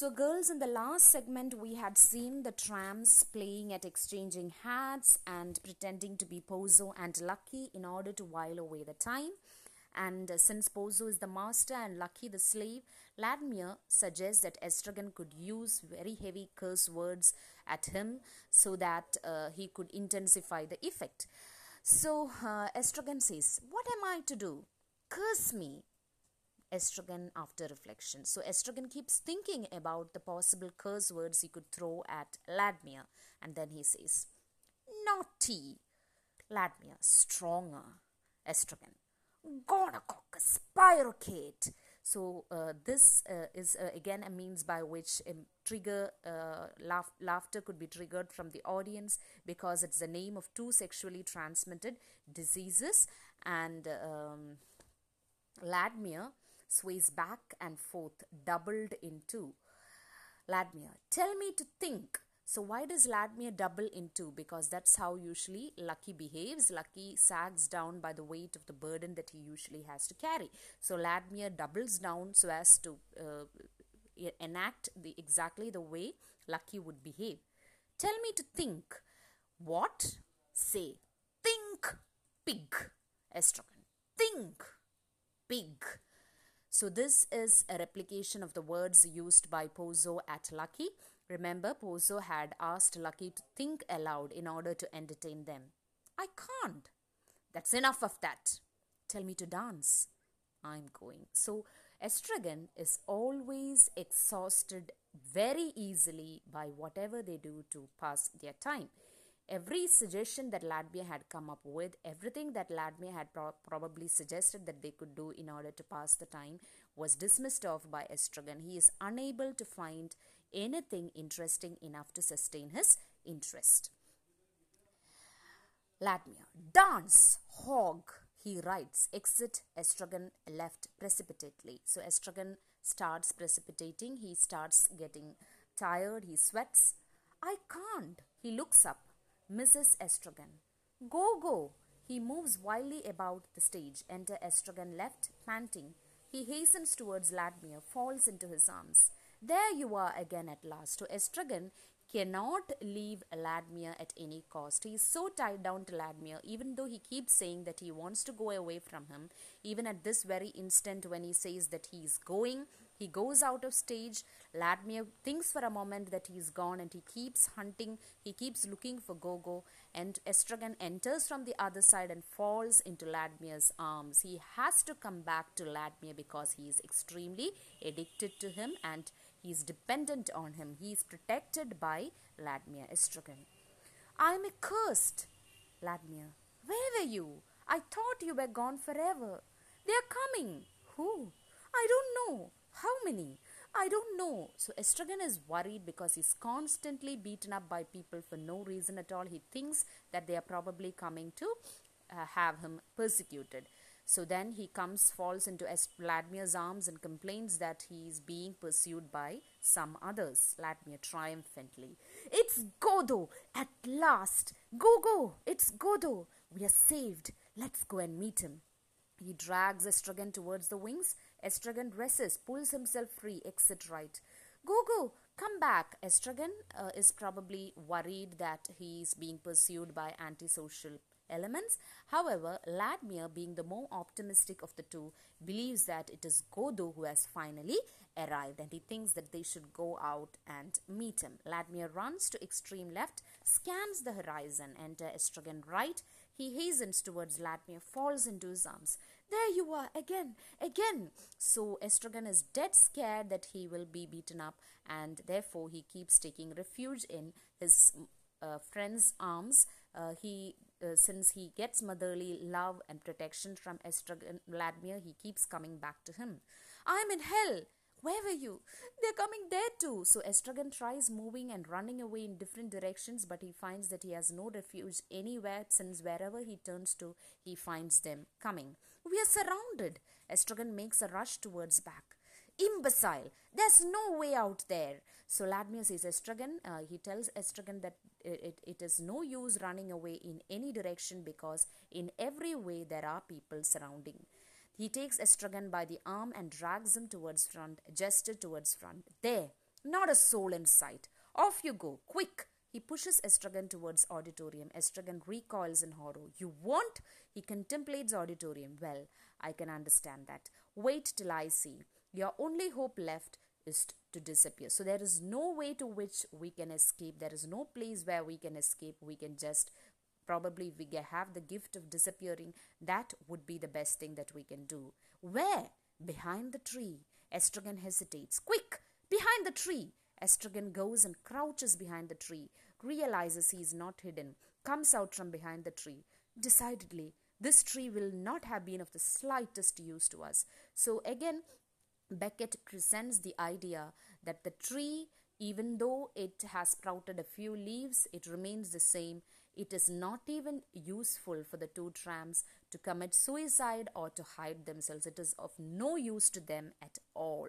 So, girls, in the last segment, we had seen the trams playing at exchanging hats and pretending to be Pozzo and Lucky in order to while away the time. And uh, since Pozzo is the master and Lucky the slave, Vladimir suggests that Estragon could use very heavy curse words at him so that uh, he could intensify the effect. So uh, Estragon says, What am I to do? Curse me. Estragon after reflection. So Estragon keeps thinking about the possible curse words he could throw at Vladimir. And then he says, Naughty. Vladimir, stronger. Estragon, gonococcus, spirochete. So uh, this uh, is uh, again a means by which um, trigger uh, laugh- laughter could be triggered from the audience because it's the name of two sexually transmitted diseases and um, Vladimir sways back and forth doubled in two. Vladimir, tell me to think. So why does Vladimir double in two? Because that's how usually Lucky behaves. Lucky sags down by the weight of the burden that he usually has to carry. So Vladimir doubles down so as to uh, enact the exactly the way Lucky would behave. Tell me to think. What? Say. Think. Pig. Estragon. Think. Pig. So this is a replication of the words used by Pozzo at Lucky. Remember, Pozzo had asked Lucky to think aloud in order to entertain them. I can't. That's enough of that. Tell me to dance. I'm going. So, Estragon is always exhausted very easily by whatever they do to pass their time. Every suggestion that Vladimir had come up with, everything that Vladimir had pro- probably suggested that they could do in order to pass the time, was dismissed off by Estragon. He is unable to find anything interesting enough to sustain his interest. Vladimir, dance, hog, he writes. Exit, Estragon left precipitately. So Estragon starts precipitating. He starts getting tired. He sweats. I can't. He looks up. Mrs. Estragon. Go, go. He moves wildly about the stage. Enter Estragon left, panting. He hastens towards Vladimir, falls into his arms. There you are again at last. To Estragon cannot leave Vladimir at any cost. He is so tied down to Vladimir, even though he keeps saying that he wants to go away from him. Even at this very instant, when he says that he is going, he goes out of stage. Vladimir thinks for a moment that he is gone and he keeps hunting, he keeps looking for Gogo. And Estragon enters from the other side and falls into Vladimir's arms. He has to come back to Vladimir because he is extremely addicted to him and he is dependent on him. He is protected by Vladimir Estragon. I am accursed. Vladimir, where were you? I thought you were gone forever. They are coming. Who? I don't know. How many? I don't know. So Estragon is worried because he's constantly beaten up by people for no reason at all. He thinks that they are probably coming to uh, have him persecuted. So then he comes, falls into Vladimir's arms and complains that he is being pursued by some others. Vladimir triumphantly. It's Godot! At last! Go, go! It's Godot! We are saved. Let's go and meet him. He drags Estragon towards the wings. Estragon dresses, pulls himself free, exit right. Go, come back. Estragon uh, is probably worried that he is being pursued by antisocial elements. However, Vladimir, being the more optimistic of the two, believes that it is Godot who has finally arrived and he thinks that they should go out and meet him. Vladimir runs to extreme left, scans the horizon, enter Estragon right. He hastens towards Vladimir, falls into his arms. There you are, again, again. So Estragon is dead scared that he will be beaten up, and therefore he keeps taking refuge in his uh, friend's arms. Uh, he uh, since he gets motherly love and protection from Estragon Vladimir, he keeps coming back to him. I'm in hell. Where were you? They're coming there too. So Estragon tries moving and running away in different directions, but he finds that he has no refuge anywhere since wherever he turns to, he finds them coming. We are surrounded. Estragon makes a rush towards back. Imbecile! There's no way out there. So Vladimir says, Estragon, uh, he tells Estragon that it, it, is no use running away in any direction because in every way there are people surrounding. He takes Estragon by the arm and drags him towards front, gesture towards front. There, Not a soul in sight. Off you go, quick. He pushes Estragon towards auditorium. Estragon recoils in horror. You won't? He contemplates auditorium. Well, I can understand that. Wait till I see. Your only hope left is to disappear. So there is no way to which we can escape. There is no place where we can escape. We can just probably we have the gift of disappearing. That would be the best thing that we can do. Where? Behind the tree. Estragon hesitates. Quick! Behind the tree! Estragon goes and crouches behind the tree, realizes he is not hidden, comes out from behind the tree. Decidedly, this tree will not have been of the slightest use to us. So again, Beckett presents the idea that the tree, even though it has sprouted a few leaves, it remains the same. It is not even useful for the two tramps to commit suicide or to hide themselves. It is of no use to them at all.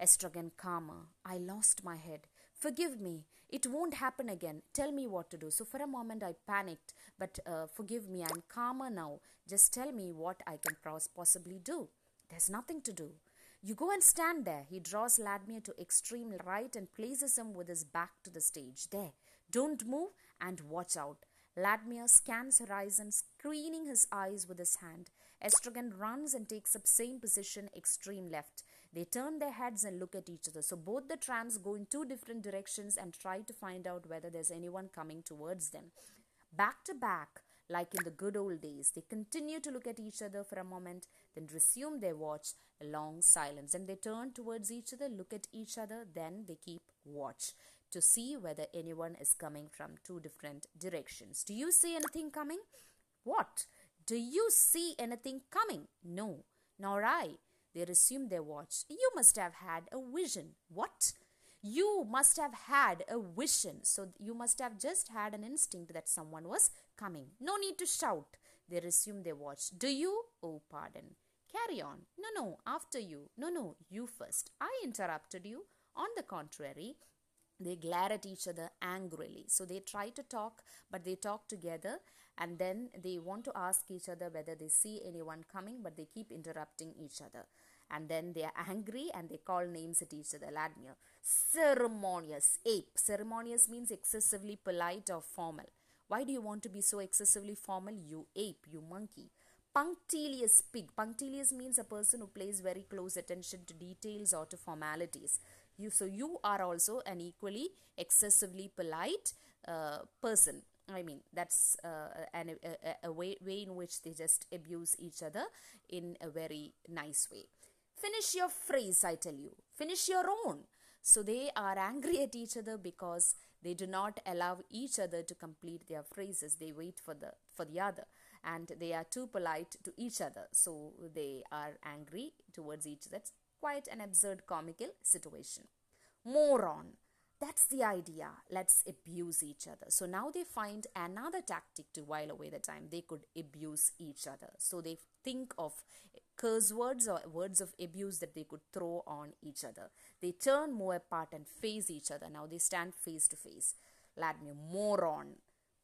Estragon calmer. I lost my head. Forgive me. It won't happen again. Tell me what to do. So for a moment I panicked, but uh, forgive me. I'm calmer now. Just tell me what I can possibly do. There's nothing to do. You go and stand there. He draws Vladimir to extreme right and places him with his back to the stage. There. Don't move and watch out. Vladimir scans horizon, screening his eyes with his hand. Estragon runs and takes up same position, extreme left. They turn their heads and look at each other. So both the trams go in two different directions and try to find out whether there's anyone coming towards them. Back to back, like in the good old days, they continue to look at each other for a moment, then resume their watch, a long silence. Then they turn towards each other, look at each other, then they keep watch to see whether anyone is coming from two different directions. Do you see anything coming? What? Do you see anything coming? No, nor I. They resume their watch. You must have had a vision. What? You must have had a vision. So you must have just had an instinct that someone was coming. No need to shout. They resume their watch. Do you? Oh, pardon. Carry on. No, no, after you. No, no, you first. I interrupted you. On the contrary, they glare at each other angrily. So they try to talk, but they talk together and then they want to ask each other whether they see anyone coming, but they keep interrupting each other. And then they are angry and they call names at each other. Vladimir, ceremonious, ape. Ceremonious means excessively polite or formal. Why do you want to be so excessively formal? You ape, you monkey. Punctilious pig. Punctilious means a person who pays very close attention to details or to formalities. You, so you are also an equally excessively polite uh, person. I mean, that's uh, an, a, a way, way in which they just abuse each other in a very nice way. Finish your phrase, I tell you. Finish your own. So they are angry at each other because they do not allow each other to complete their phrases. They wait for the for the other, and they are too polite to each other. So they are angry towards each other. It's quite an absurd comical situation. Moron. That's the idea. Let's abuse each other. So now they find another tactic to while away the time. They could abuse each other. So they think of curse words or words of abuse that they could throw on each other. They turn more apart and face each other. Now they stand face to face. Vladimir, moron.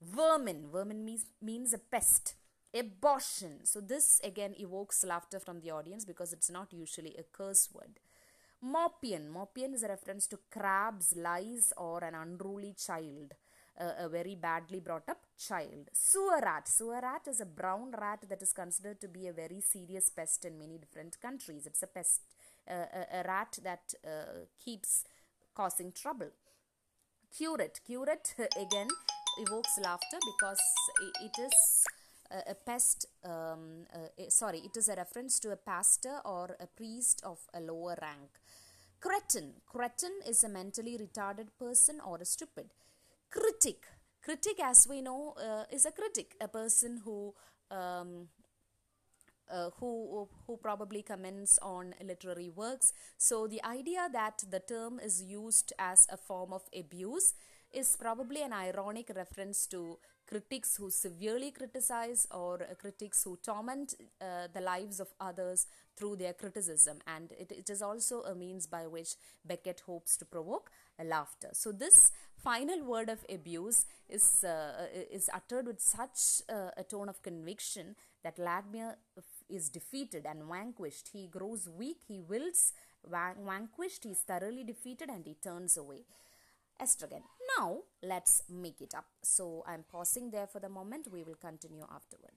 Vermin. Vermin means, means a pest. Abortion. So this again evokes laughter from the audience because it's not usually a curse word. Morpion. Morpion is a reference to crabs, lice, or an unruly child. Uh, a very badly brought up child. Sewer rat. Sewer rat is a brown rat that is considered to be a very serious pest in many different countries. It's a pest, uh, a, a, rat that uh, keeps causing trouble. Curate. Curate again evokes laughter because it is a, pest, um, uh, sorry, it is a reference to a pastor or a priest of a lower rank. Cretin. Cretin is a mentally retarded person or a stupid. Critic. Critic, as we know, uh, is a critic, a person who um, uh, who who probably comments on literary works. So the idea that the term is used as a form of abuse is probably an ironic reference to critics who severely criticize or critics who torment uh, the lives of others through their criticism and it, it is also a means by which Beckett hopes to provoke laughter. So this final word of abuse is, uh, is uttered with such uh, a tone of conviction that Vladimir is defeated and vanquished. He grows weak, he wilts van- vanquished, he is thoroughly defeated, and he turns away. Estragon. Now let's make it up. So I'm pausing there for the moment. We will continue afterwards.